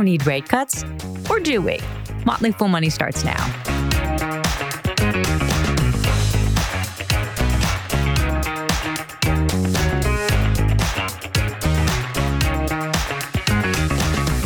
don't need rate cuts. Or do we? Motley Fool Money starts now.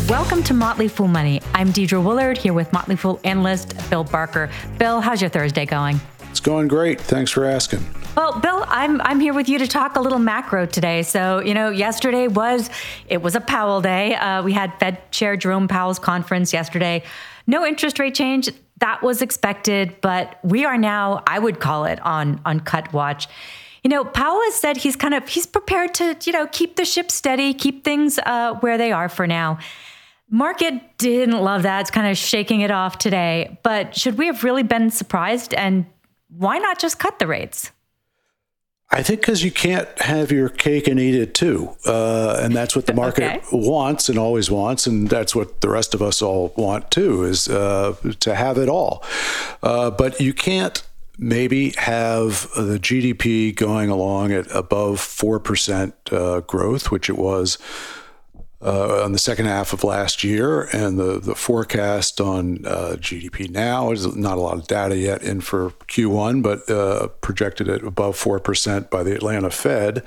Welcome to Motley Fool Money. I'm Deidre Woollard here with Motley Fool analyst Bill Barker. Bill, how's your Thursday going? It's going great. Thanks for asking. Well, Bill, I'm I'm here with you to talk a little macro today. So, you know, yesterday was it was a Powell day. Uh, we had Fed Chair Jerome Powell's conference yesterday. No interest rate change. That was expected, but we are now, I would call it, on on cut watch. You know, Powell has said he's kind of he's prepared to, you know, keep the ship steady, keep things uh, where they are for now. Market didn't love that. It's kind of shaking it off today. But should we have really been surprised? And why not just cut the rates? I think because you can't have your cake and eat it too. Uh, and that's what the market okay. wants and always wants. And that's what the rest of us all want too, is uh, to have it all. Uh, but you can't maybe have the GDP going along at above 4% uh, growth, which it was uh, on the second half of last year, and the, the forecast on uh, GDP now is not a lot of data yet in for Q1, but uh, projected at above 4% by the Atlanta Fed,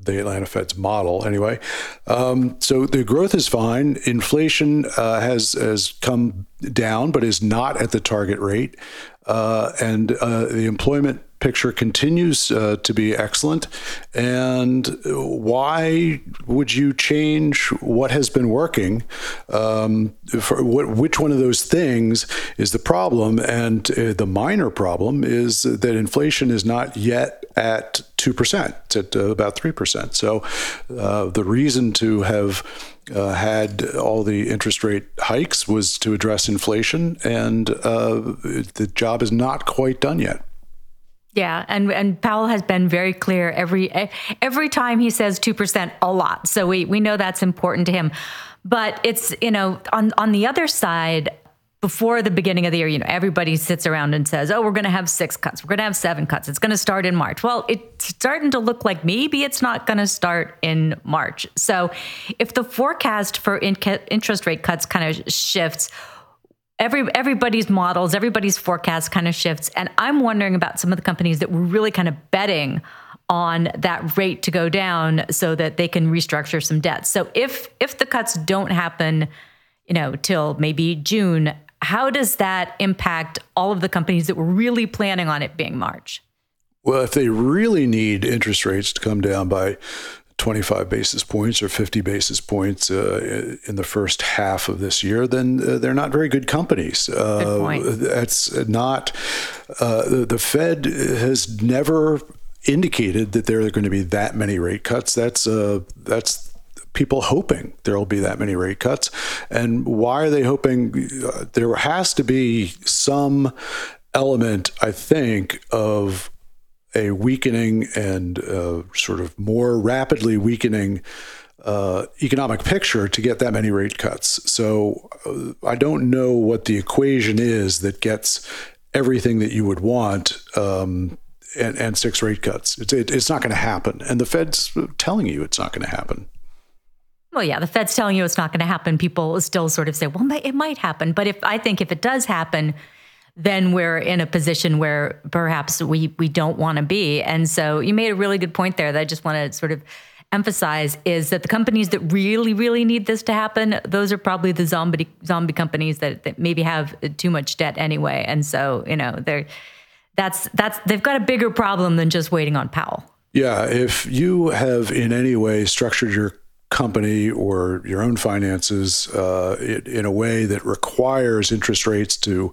the Atlanta Fed's model anyway. Um, so the growth is fine. Inflation uh, has, has come down, but is not at the target rate. Uh, and uh, the employment picture continues uh, to be excellent. And why would you change what has been working? Um, which one of those things is the problem? And uh, the minor problem is that inflation is not yet at 2%, it's at uh, about 3%. So uh, the reason to have uh, had all the interest rate hikes was to address inflation, and uh, the job is not quite done yet. Yeah, and and Powell has been very clear every every time he says 2% a lot. So we we know that's important to him. But it's, you know, on on the other side before the beginning of the year, you know, everybody sits around and says, "Oh, we're going to have six cuts. We're going to have seven cuts. It's going to start in March." Well, it's starting to look like maybe it's not going to start in March. So, if the forecast for in- interest rate cuts kind of shifts, every everybody's models, everybody's forecast kind of shifts. And I'm wondering about some of the companies that were really kind of betting on that rate to go down so that they can restructure some debt. So if if the cuts don't happen, you know, till maybe June, how does that impact all of the companies that were really planning on it being March? Well, if they really need interest rates to come down by 25 basis points or 50 basis points uh, in the first half of this year, then uh, they're not very good companies. Uh, good point. That's not, uh, the Fed has never indicated that there are going to be that many rate cuts. That's, uh, that's, people hoping there will be that many rate cuts. And why are they hoping? Uh, there has to be some element, I think, of a weakening and uh, sort of more rapidly weakening uh, economic picture to get that many rate cuts. So uh, I don't know what the equation is that gets everything that you would want. Um, and, and, six rate cuts. It's, it, it's not going to happen. And the Fed's telling you it's not going to happen. Well, yeah, the Fed's telling you it's not going to happen. People still sort of say, well, it might happen. But if I think if it does happen, then we're in a position where perhaps we we don't want to be. And so you made a really good point there that I just want to sort of emphasize is that the companies that really really need this to happen those are probably the zombie zombie companies that, that maybe have too much debt anyway and so you know they're that's that's they've got a bigger problem than just waiting on Powell. Yeah, if you have in any way structured your company or your own finances uh, in a way that requires interest rates to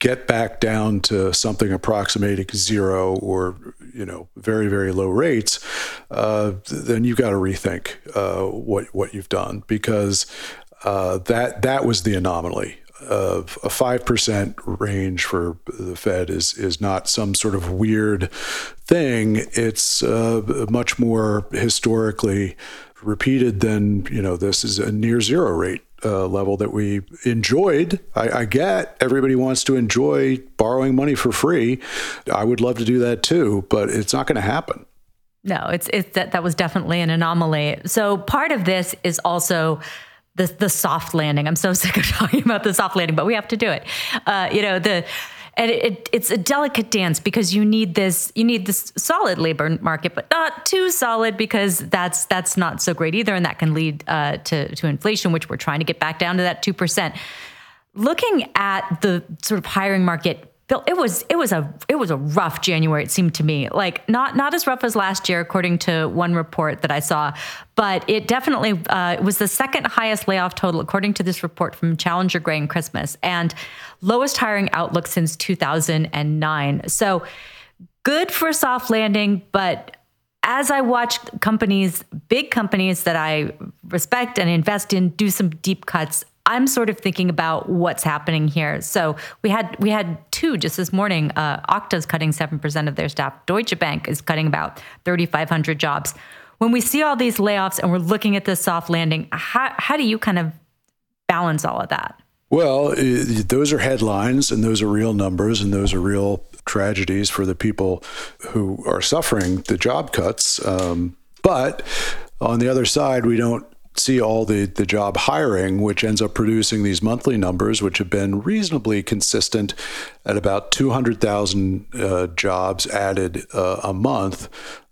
get back down to something approximating zero or you know very very low rates, uh, then you've got to rethink uh, what what you've done because uh, that that was the anomaly of a five percent range for the Fed is is not some sort of weird thing. It's uh, much more historically repeated, then you know this is a near zero rate uh, level that we enjoyed. I, I, get everybody wants to enjoy borrowing money for free. I would love to do that too, but it's not going to happen. No, it's it's that that was definitely an anomaly. So part of this is also the the soft landing. I'm so sick of talking about the soft landing, but we have to do it. Uh, you know the and it, it, it's a delicate dance because you need this you need this solid labor market, but not too solid because that's that's not so great either, and that can lead uh, to to inflation, which we're trying to get back down to that two percent. Looking at the sort of hiring market it was it was a it was a rough January. It seemed to me like not not as rough as last year, according to one report that I saw, but it definitely uh, was the second highest layoff total according to this report from Challenger Gray and Christmas, and lowest hiring outlook since 2009. So good for soft landing, but as I watch companies, big companies that I respect and invest in, do some deep cuts, I'm sort of thinking about what's happening here. So we had we had two just this morning. Uh, Okta's cutting seven percent of their staff. Deutsche Bank is cutting about 3,500 jobs. When we see all these layoffs and we're looking at this soft landing, how how do you kind of balance all of that? Well, those are headlines and those are real numbers and those are real tragedies for the people who are suffering the job cuts. Um, but on the other side, we don't see all the, the job hiring, which ends up producing these monthly numbers, which have been reasonably consistent at about 200,000 uh, jobs added uh, a month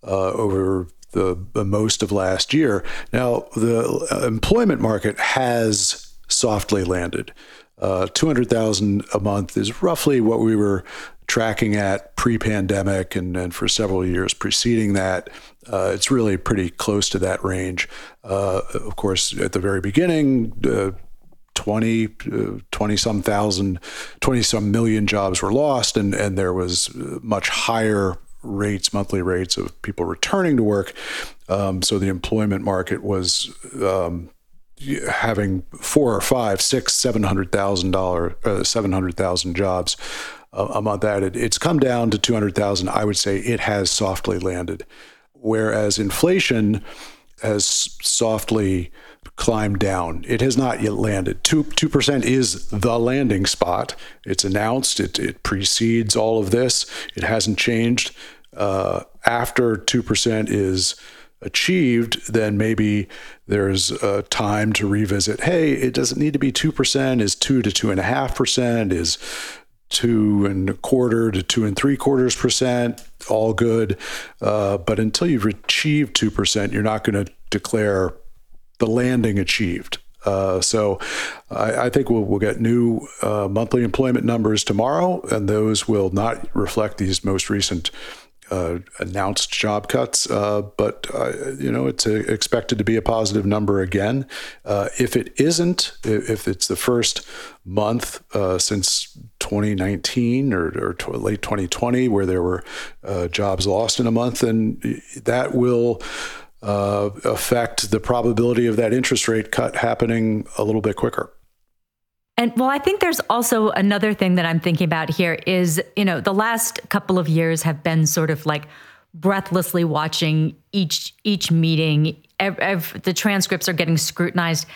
uh, over the, the, most of last year. Now, the uh, employment market has softly landed. Uh, 200,000 a month is roughly what we were tracking at pre-pandemic and, and for several years preceding that. Uh, it's really pretty close to that range. Uh, of course, at the very beginning, uh, 20, uh, 20 some thousand, 20 some million jobs were lost, and, and there was much higher rates, monthly rates of people returning to work. Um, so the employment market was um, having four or five, six, seven hundred thousand dollar, uh, seven hundred thousand jobs a month added. It's come down to 200,000. I would say it has softly landed. Whereas inflation has softly climbed down. It has not yet landed. 2 2% is the landing spot. It's announced, it, it precedes all of this. It hasn't changed. Uh, after 2% is achieved, then maybe there's a time to revisit. Hey, it doesn't need to be 2%, is 2 to 2.5%, is two and a quarter to two and three quarters percent, all good. Uh, but until you've achieved 2%, you're not going to declare the landing achieved. Uh, so I, I, think we'll, we'll get new uh, monthly employment numbers tomorrow, and those will not reflect these most recent uh, announced job cuts, uh, but uh, you know it's a, expected to be a positive number again. Uh, if it isn't, if it's the first month uh, since 2019 or, or t- late 2020 where there were uh, jobs lost in a month, then that will affect the probability of that interest rate cut happening a little bit quicker. And well, I think there's also another thing that I'm thinking about here is, you know, the last couple of years have been sort of like breathlessly watching each each meeting. the transcripts are getting scrutinized.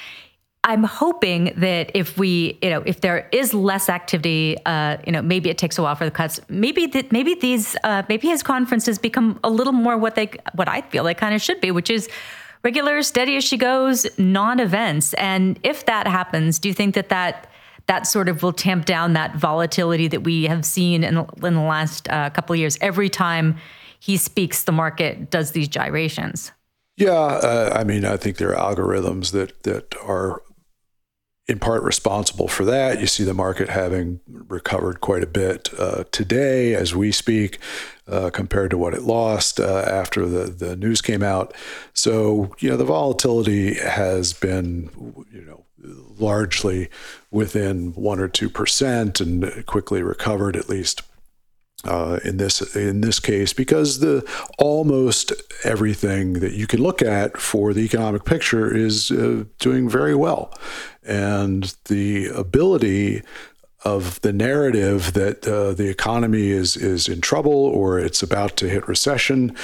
I'm hoping that if we, you know, if there is less activity, uh, you know, maybe it takes a while for the cuts. Maybe that, maybe these, uh, maybe his conferences become a little more what they, what I feel they kind of should be, which is regular, steady as she goes, non-events. And if that happens, do you think that that that sort of will tamp down that volatility that we have seen in, in the last uh, couple of years? Every time he speaks, the market does these gyrations. Yeah, uh, I mean, I think there are algorithms that that are in part responsible for that. You see the market having recovered quite a bit uh, today as we speak uh, compared to what it lost uh, after the, the news came out. So, you know, the volatility has been, you know, largely within one or two percent and quickly recovered at least uh, in this in this case because the almost everything that you can look at for the economic picture is uh, doing very well, and the ability of the narrative that uh, the economy is is in trouble or it's about to hit recession.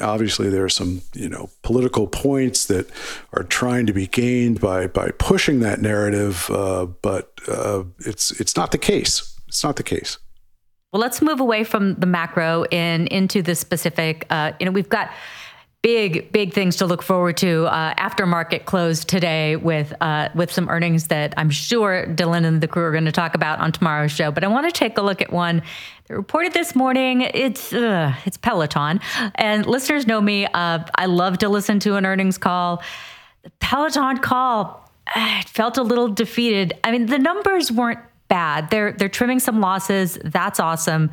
Obviously, there are some you know political points that are trying to be gained by by pushing that narrative, uh, but uh, it's it's not the case. It's not the case. Well, let's move away from the macro and into the specific. Uh, you know, we've got big big things to look forward to uh, after market close today with uh, with some earnings that I'm sure Dylan and the crew are going to talk about on tomorrow's show. But I want to take a look at one that reported this morning. It's uh, it's Peloton, and listeners know me. Uh, I love to listen to an earnings call. The Peloton call uh, felt a little defeated. I mean, the numbers weren't bad. They're they're trimming some losses. That's awesome.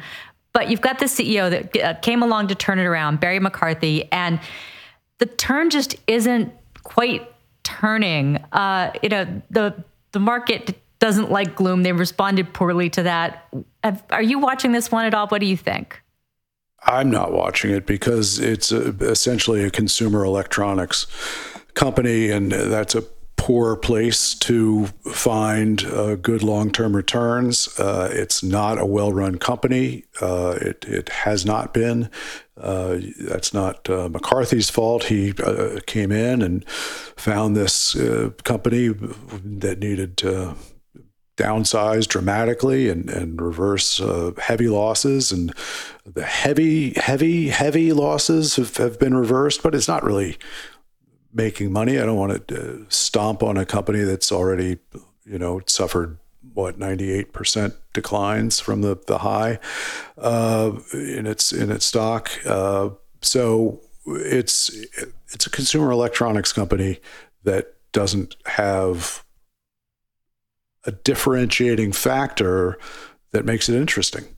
But you've got the CEO that uh, came along to turn it around, Barry McCarthy, and the turn just isn't quite turning. Uh, you know, the the market doesn't like gloom. They responded poorly to that. Are you watching this one at all? What do you think? I'm not watching it because it's a, essentially a consumer electronics company, and that's a poor place to find uh, good long term returns. Uh, it's not a well run company. Uh, it, it has not been. Uh, that's not uh, McCarthy's fault. He uh, came in and found this company that needed to downsize dramatically and, and reverse heavy losses. And the heavy, heavy, heavy losses have, have been reversed, but it's not really making money. I don't want to stomp on a company that's already, you know, suffered what 98% declines from the the high uh, in its in its stock. Uh, so it's it's a consumer electronics company that doesn't have a differentiating factor that makes it interesting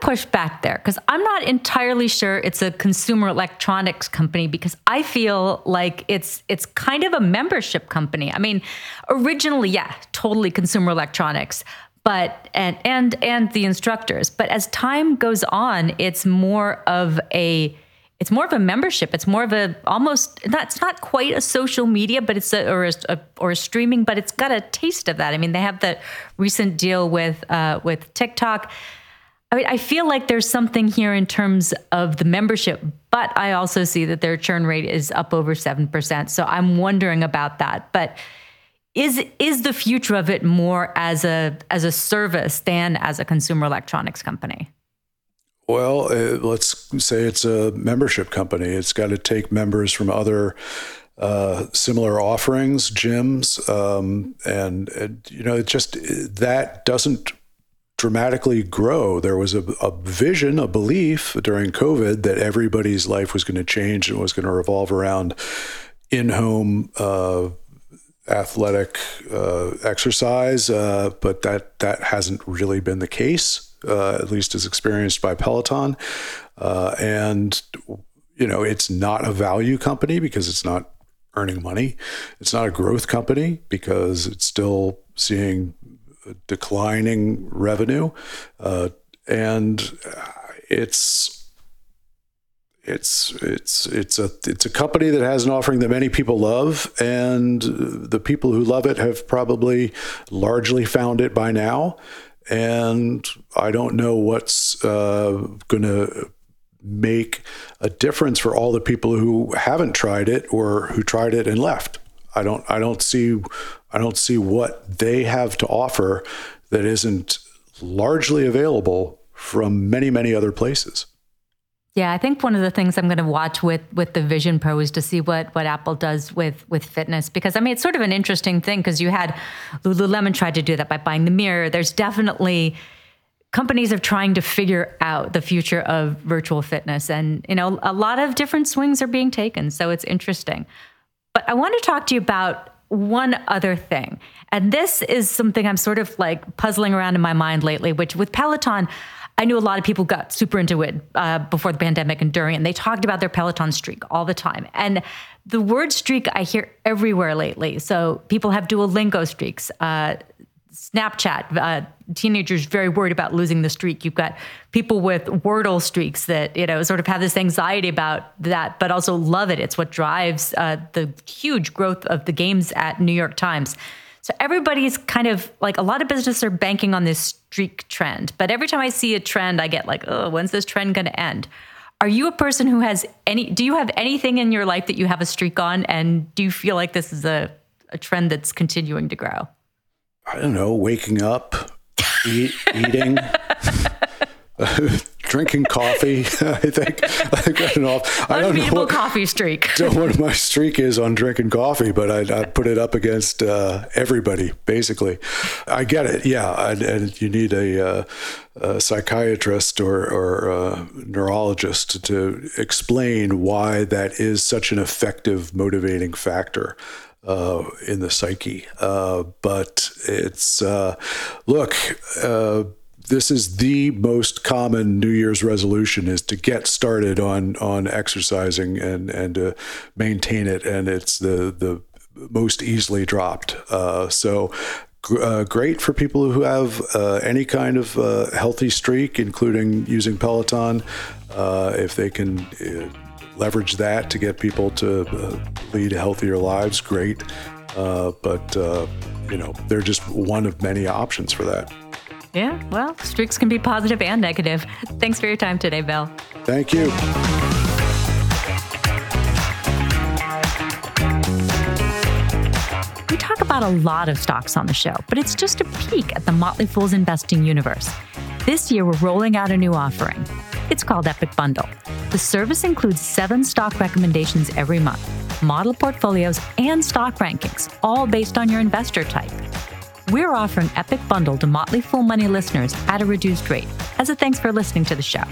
push back there because I'm not entirely sure it's a consumer electronics company because I feel like it's it's kind of a membership company. I mean, originally, yeah, totally consumer electronics, but and and and the instructors. But as time goes on, it's more of a it's more of a membership. It's more of a almost that's not quite a social media, but it's a or a, or a streaming, but it's got a taste of that. I mean, they have the recent deal with uh, with TikTok. I mean, I feel like there's something here in terms of the membership, but I also see that their churn rate is up over 7%. So I'm wondering about that. But is is the future of it more as a as a service than as a consumer electronics company? Well, uh, let's say it's a membership company. It's got to take members from other uh, similar offerings, gyms, um, and, and, you know, it just that doesn't dramatically grow. There was a, a, vision, a belief during COVID that everybody's life was going to change and was going to revolve around in home uh, athletic uh, exercise, uh, but that, that hasn't really been the case, uh, at least as experienced by Peloton. Uh, and, you know, it's not a value company because it's not earning money. It's not a growth company because it's still seeing declining revenue, uh, and it's it's it's it's a it's a company that has an offering that many people love, and the people who love it have probably largely found it by now. And I don't know what's uh, going to make a difference for all the people who haven't tried it or who tried it and left. I don't I don't see I don't see what they have to offer that isn't largely available from many many other places. Yeah, I think one of the things I'm going to watch with with the Vision Pro is to see what what Apple does with with fitness because I mean it's sort of an interesting thing because you had Lululemon tried to do that by buying the mirror. There's definitely companies are trying to figure out the future of virtual fitness and you know a lot of different swings are being taken so it's interesting. But I want to talk to you about one other thing. And this is something I'm sort of like puzzling around in my mind lately, which with Peloton, I knew a lot of people got super into it uh, before the pandemic and during, and they talked about their Peloton streak all the time. And the word streak I hear everywhere lately. So people have Duolingo streaks. Uh, Snapchat, uh, teenagers very worried about losing the streak. You've got people with Wordle streaks that you know sort of have this anxiety about that, but also love it. It's what drives uh, the huge growth of the games at New York Times. So everybody's kind of like a lot of businesses are banking on this streak trend. But every time I see a trend, I get like, oh, when's this trend going to end? Are you a person who has any? Do you have anything in your life that you have a streak on, and do you feel like this is a, a trend that's continuing to grow? I don't know, waking up, eat, eating, drinking coffee. I think I got an off. I don't know what coffee streak. don't know what my streak is on drinking coffee, but I, I put it up against uh, everybody basically. I get it, yeah, and, and you need a, uh, a psychiatrist or, or a neurologist to explain why that is such an effective motivating factor uh, in the psyche. Uh, but it's uh, look. Uh, this is the most common New Year's resolution is to get started on on exercising and and to maintain it, and it's the the most easily dropped. Uh, so uh, great for people who have uh, any kind of uh, healthy streak, including using Peloton. if they can leverage that to get people to uh, lead healthier lives, great. Uh, but, uh, you know, they're just one of many options for that. Yeah, well, streaks can be positive and negative. Thanks for your time today, Bill. Thank you. Talk about a lot of stocks on the show, but it's just a peek at the Motley Fool's investing universe. This year, we're rolling out a new offering. It's called Epic Bundle. The service includes seven stock recommendations every month, model portfolios, and stock rankings, all based on your investor type. We're offering Epic Bundle to Motley Fool Money listeners at a reduced rate as a thanks for listening to the show.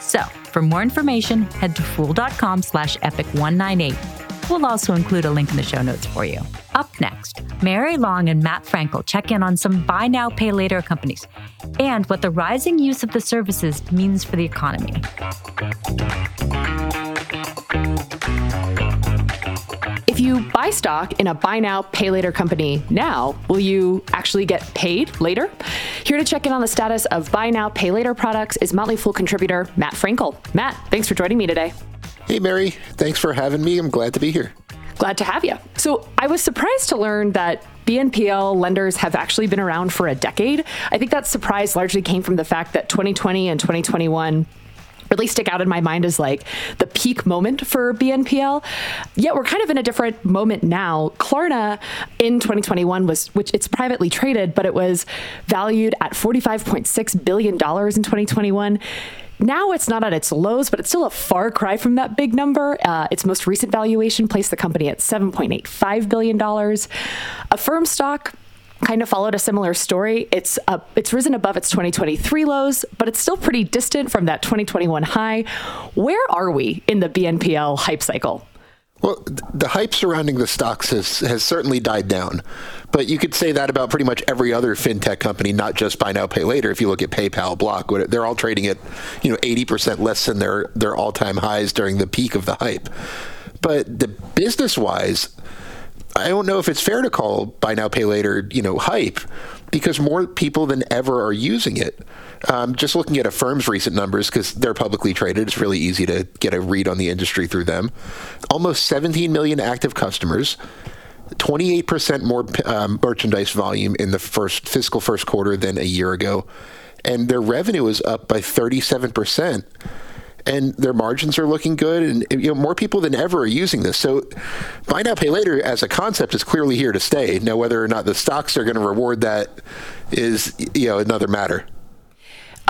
So, for more information, head to fool.com slash epic198 We'll also include a link in the show notes for you. Up next, Mary Long and Matt Frankel check in on some buy now, pay later companies and what the rising use of the services means for the economy. If you buy stock in a buy now, pay later company now, will you actually get paid later? Here to check in on the status of buy now, pay later products is Motley Fool contributor Matt Frankel. Matt, thanks for joining me today. Hey, Mary. Thanks for having me. I'm glad to be here. Glad to have you. So, I was surprised to learn that BNPL lenders have actually been around for a decade. I think that surprise largely came from the fact that 2020 and 2021 really stick out in my mind as like the peak moment for BNPL. Yet we're kind of in a different moment now. Klarna in 2021 was, which it's privately traded, but it was valued at $45.6 billion in 2021. Now it's not at its lows, but it's still a far cry from that big number. Uh, its most recent valuation placed the company at $7.85 billion. Affirm stock kind of followed a similar story. It's it's risen above its 2023 lows, but it's still pretty distant from that 2021 high. Where are we in the BNPL hype cycle? Well, the hype surrounding the stocks has, has certainly died down. But you could say that about pretty much every other fintech company, not just buy now, pay later. If you look at PayPal, Block, they're all trading at you know 80% less than their, their all time highs during the peak of the hype. But the business wise, I don't know if it's fair to call buy now, pay later, you know, hype because more people than ever are using it. Um, just looking at Affirm's recent numbers, because they're publicly traded, it's really easy to get a read on the industry through them. Almost 17 million active customers. 28% more um, merchandise volume in the first fiscal first quarter than a year ago. And their revenue is up by 37% and their margins are looking good, and you know more people than ever are using this. So, buy now pay later as a concept is clearly here to stay. Now, whether or not the stocks are going to reward that is you know another matter.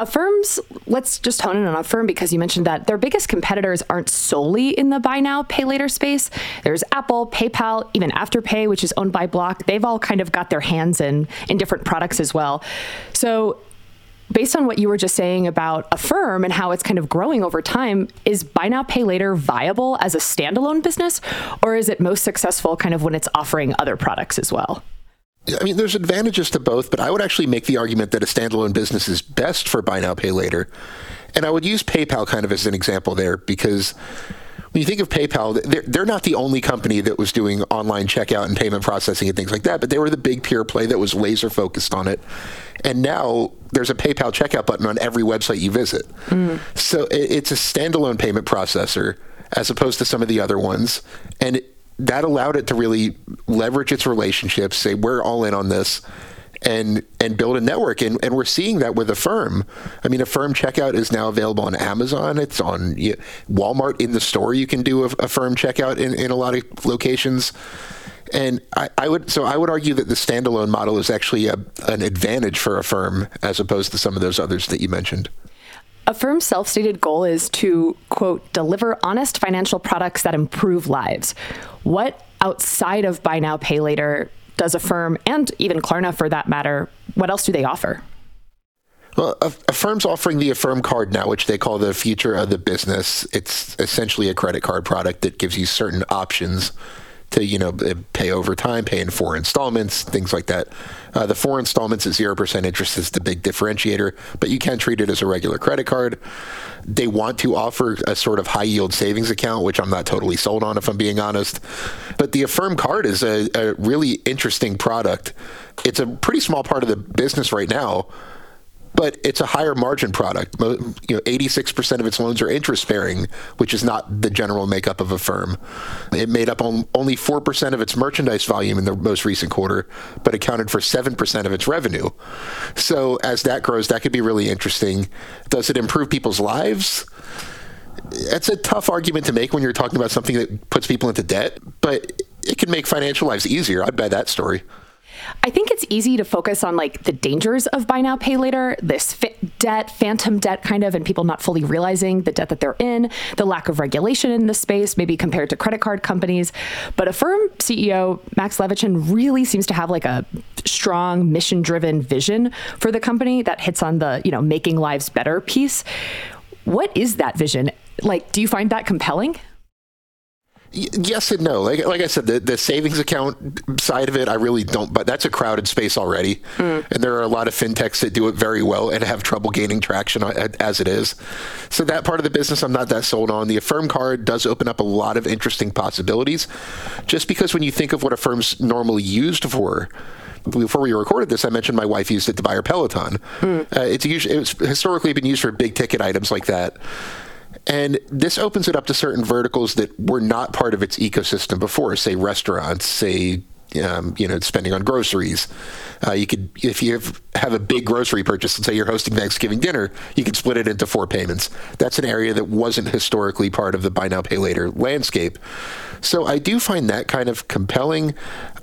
Affirms, let's just hone in on Affirm because you mentioned that their biggest competitors aren't solely in the buy now, pay later space. There's Apple, PayPal, even Afterpay, which is owned by Block. They've all kind of got their hands in in different products as well. So based on what you were just saying about Affirm and how it's kind of growing over time, is buy now, pay later viable as a standalone business, or is it most successful kind of when it's offering other products as well? I mean, there's advantages to both, but I would actually make the argument that a standalone business is best for buy now, pay later. And I would use PayPal kind of as an example there because when you think of PayPal, they're, they're not the only company that was doing online checkout and payment processing and things like that, but they were the big pure play that was laser focused on it. And now there's a PayPal checkout button on every website you visit. Mm. So it, it's a standalone payment processor as opposed to some of the other ones. And that allowed it to really leverage its relationships, say, we're all in on this and and build a network. And, and we're seeing that with Affirm. I mean, Affirm checkout is now available on Amazon. It's on Walmart in the store. You can do Affirm checkout in, in a lot of locations. And I, I, would so I would argue that the standalone model is actually a, an advantage for Affirm as opposed to some of those others that you mentioned. Affirm's self stated goal is to, quote, deliver honest financial products that improve lives. What outside of buy now, pay later does Affirm, and even Klarna for that matter, what else do they offer? Well, Affirm's offering the Affirm card now, which they call the future of the business. It's essentially a credit card product that gives you certain options to you know pay over time, pay in four installments, things like that. Uh, the four installments at zero percent interest is the big differentiator, but you can treat it as a regular credit card. They want to offer a sort of high yield savings account, which I'm not totally sold on, if I'm being honest. But the Affirm card is a, a really interesting product. It's a pretty small part of the business right now but it's a higher margin product. You know, 86% of its loans are interest bearing, which is not the general makeup of Affirm. It made up on only 4% of its merchandise volume in the most recent quarter, but accounted for 7% of its revenue. So as that grows, that could be really interesting. Does it improve people's lives? That's a tough argument to make when you're talking about something that puts people into debt, but it can make financial lives easier. I'd buy that story. I think it's easy to focus on like the dangers of buy now, pay later, this fi- debt, phantom debt kind of, and people not fully realizing the debt that they're in, the lack of regulation in the space, maybe compared to credit card companies. But Affirm CEO Max Levchin really seems to have like a strong mission driven vision for the company that hits on the, you know, making lives better piece. What is that vision? Like, do you find that compelling? Yes and no. Like, like I said, the, the savings account side of it, I really don't. But that's a crowded space already, mm. and there are a lot of fintechs that do it very well and have trouble gaining traction as it is. So that part of the business, I'm not that sold on. The Affirm card does open up a lot of interesting possibilities, just because when you think of what Affirm's normally used for before we recorded this, I mentioned my wife used it to buy her Peloton. Mm. Uh, it's usually it's historically been used for big ticket items like that. And this opens it up to certain verticals that were not part of its ecosystem before, say restaurants, say um, you know, spending on groceries. Uh, you could, if you have, have, a big grocery purchase, let's say you're hosting Thanksgiving dinner, you could split it into four payments. That's an area that wasn't historically part of the buy now, pay later landscape. So I do find that kind of compelling.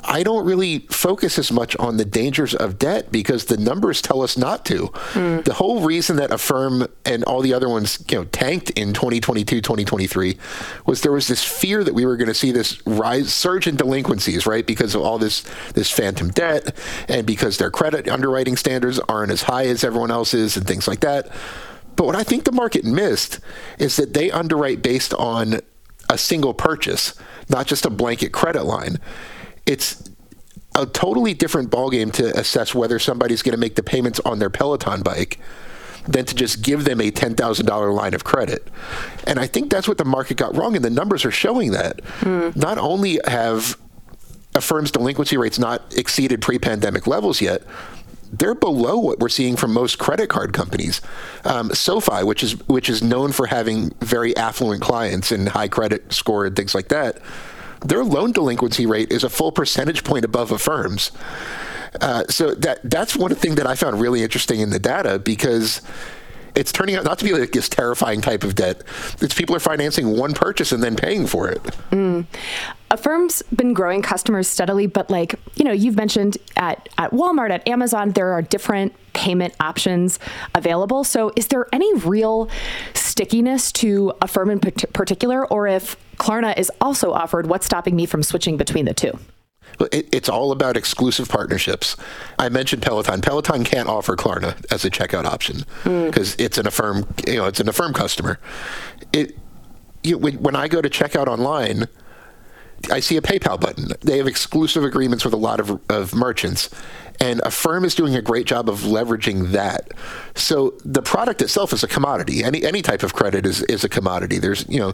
I don't really focus as much on the dangers of debt because the numbers tell us not to. Mm. The whole reason that Affirm and all the other ones, you know, tanked in 2022, 2023 was there was this fear that we were going to see this rise surge in delinquencies, right? Because of all this this phantom debt and because their credit underwriting standards aren't as high as everyone else's and things like that. But what I think the market missed is that they underwrite based on a single purchase, not just a blanket credit line. It's a totally different ballgame to assess whether somebody's going to make the payments on their Peloton bike than to just give them a $10,000 line of credit. And I think that's what the market got wrong, and the numbers are showing that. Mm. Not only have Affirm's delinquency rates not exceeded pre pandemic levels yet, they're below what we're seeing from most credit card companies. Um, SoFi, which is which is known for having very affluent clients and high credit score and things like that, their loan delinquency rate is a full percentage point above Affirm's. Uh, so that that's one thing that I found really interesting in the data because it's turning out not to be like this terrifying type of debt. It's people are financing one purchase and then paying for it. Mm. Affirm's been growing customers steadily, but like, you know, you've mentioned at, at Walmart, at Amazon, there are different payment options available. So is there any real stickiness to Affirm in particular? Or if Klarna is also offered, what's stopping me from switching between the two? It, it's all about exclusive partnerships. I mentioned Peloton. Peloton can't offer Klarna as a checkout option because mm. it's an Affirm, you know, it's an Affirm customer. It, you, when, when I go to checkout online, I see a PayPal button. They have exclusive agreements with a lot of, of merchants. And Affirm is doing a great job of leveraging that. So the product itself is a commodity. Any any type of credit is, is a commodity. There's you know,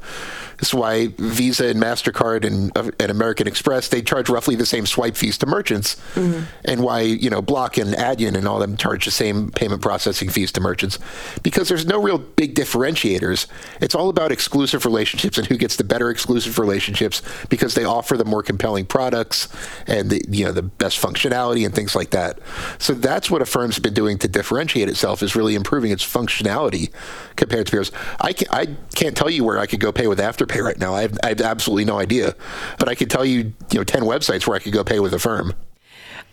this is why Visa and Mastercard and, uh, and American Express they charge roughly the same swipe fees to merchants, mm-hmm. and why you know Block and Adyen and all them charge the same payment processing fees to merchants, because there's no real big differentiators. It's all about exclusive relationships and who gets the better exclusive relationships because they offer the more compelling products and the you know the best functionality and things like that that. So that's what Affirm's been doing to differentiate itself is really improving its functionality compared to peers. I, can, I can't tell you where I could go pay with Afterpay right now. I have, I have absolutely no idea. But I could tell you, you know, 10 websites where I could go pay with Affirm.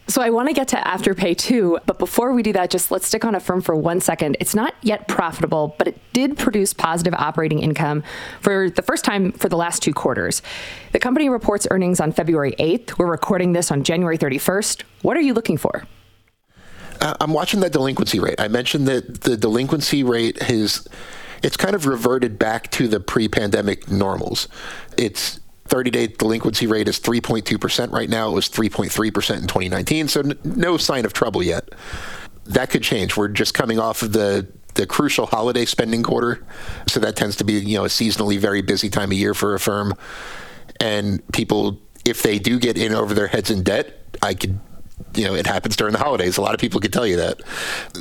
So I want to get to Afterpay too, but before we do that, just let's stick on Affirm for one second. It's not yet profitable, but it did produce positive operating income for the first time for the last two quarters. The company reports earnings on February 8th. We're recording this on January 31st. What are you looking for? Uh, I'm watching that delinquency rate. I mentioned that the delinquency rate has it's kind of reverted back to the pre-pandemic normals. It's 30 day delinquency rate is 3.2% right now. It was 3.3% in 2019. So n- no sign of trouble yet. That could change. We're just coming off of the the crucial holiday spending quarter. So that tends to be, you know, a seasonally very busy time of year for Affirm. And people, if they do get in over their heads in debt, I could, you know, it happens during the holidays. A lot of people could tell you that.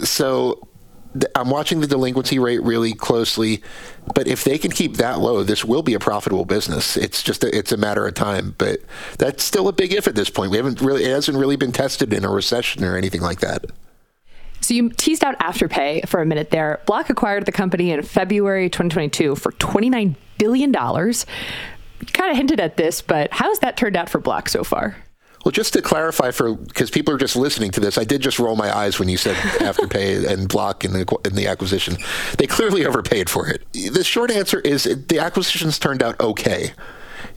So I'm watching the delinquency rate really closely, but if they can keep that low, this will be a profitable business. It's just a, it's a matter of time, but that's still a big if at this point. We haven't really it hasn't really been tested in a recession or anything like that. So you teased out Afterpay for a minute there. Block acquired the company in February 2022 for 29 billion dollars. You kind of hinted at this, but how's that turned out for Block so far? Well, just to clarify, for because people are just listening to this, I did just roll my eyes when you said Afterpay and Block in the in the acquisition. They clearly overpaid for it. The short answer is the acquisitions turned out okay.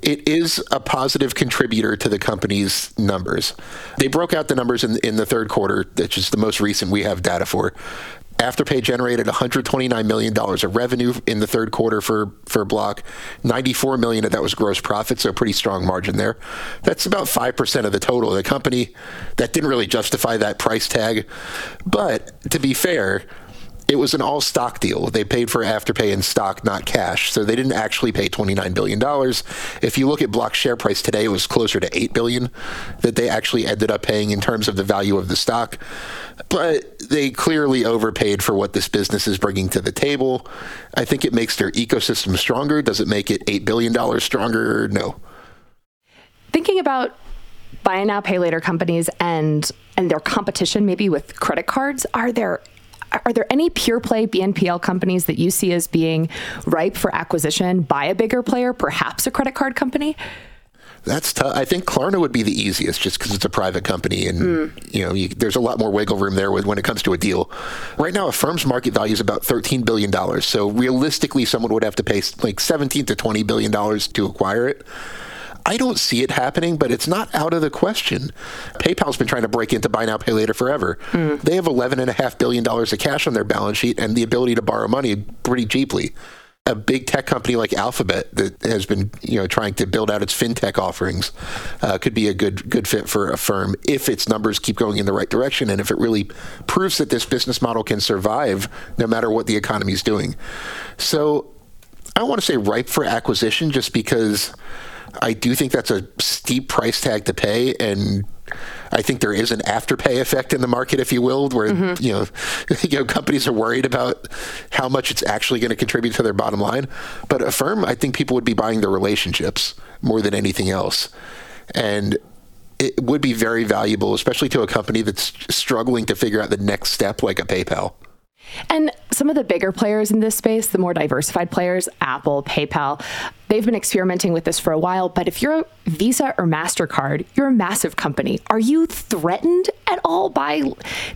It is a positive contributor to the company's numbers. They broke out the numbers in in the third quarter, which is the most recent we have data for. Afterpay generated $129 million of revenue in the third quarter for, for Block. 94 million of that was gross profit, so a pretty strong margin there. That's about 5% of the total of the company. That didn't really justify that price tag. But to be fair, it was an all stock deal. They paid for Afterpay in stock, not cash. So they didn't actually pay $29 billion. If you look at Block's share price today, it was closer to 8 billion that they actually ended up paying in terms of the value of the stock. But they clearly overpaid for what this business is bringing to the table. I think it makes their ecosystem stronger. Does it make it $8 billion stronger? No. Thinking about buy now, pay later companies and and their competition maybe with credit cards, are there are there any pure play BNPL companies that you see as being ripe for acquisition by a bigger player, perhaps a credit card company? That's tough. I think Klarna would be the easiest, just because it's a private company, and mm. you know you, there's a lot more wiggle room there with, when it comes to a deal. Right now, Affirm's market value is about 13 billion dollars. So realistically, someone would have to pay like 17 to 20 billion dollars to acquire it. I don't see it happening, but it's not out of the question. PayPal's been trying to break into buy now, pay later forever. Mm. They have $11.5 billion of cash on their balance sheet and the ability to borrow money pretty cheaply. A big tech company like Alphabet that has been, you know, trying to build out its fintech offerings uh, could be a good good fit for Affirm if its numbers keep going in the right direction and if it really proves that this business model can survive no matter what the economy is doing. So I don't want to say ripe for acquisition just because I do think that's a steep price tag to pay, and I think there is an afterpay effect in the market, if you will, where mm-hmm. you know, you know companies are worried about how much it's actually going to contribute to their bottom line. But Affirm, I think people would be buying the relationships more than anything else, and it would be very valuable, especially to a company that's struggling to figure out the next step, like a PayPal. And some of the bigger players in this space, the more diversified players, Apple, PayPal, they've been experimenting with this for a while. But if you're Visa or MasterCard, you're a massive company. Are you threatened at all by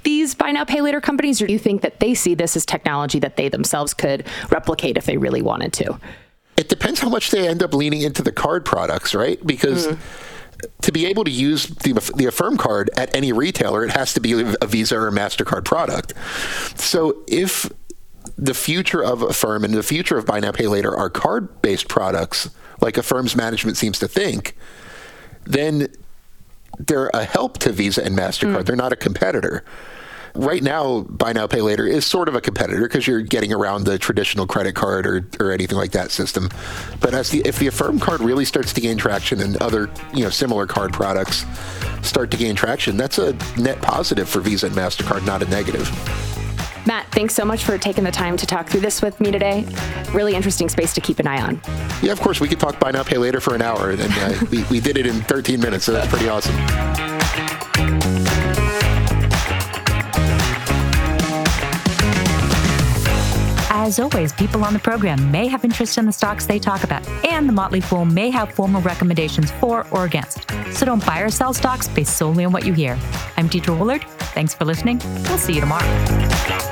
these buy now, pay later companies? Or do you think that they see this as technology that they themselves could replicate if they really wanted to? It depends how much they end up leaning into the card products, right? Because. Mm to be able to use the, the Affirm card at any retailer, it has to be a Visa or a MasterCard product. So if the future of Affirm and the future of Buy Now Pay Later are card based products, like Affirm's management seems to think, then they're a help to Visa and MasterCard. Mm. They're not a competitor right now, buy now, pay later is sort of a competitor because you're getting around the traditional credit card or, or anything like that system. But as the if the Affirm card really starts to gain traction and other you know similar card products start to gain traction, that's a net positive for Visa and Mastercard, not a negative. Matt, thanks so much for taking the time to talk through this with me today. Really interesting space to keep an eye on. Yeah, of course. We could talk buy now, pay later for an hour, and uh, we, we did it in 13 minutes, so that's pretty awesome. As always, people on the program may have interest in the stocks they talk about, and the Motley Fool may have formal recommendations for or against. So don't buy or sell stocks based solely on what you hear. I'm Deidre Woollard. Thanks for listening. We'll see you tomorrow.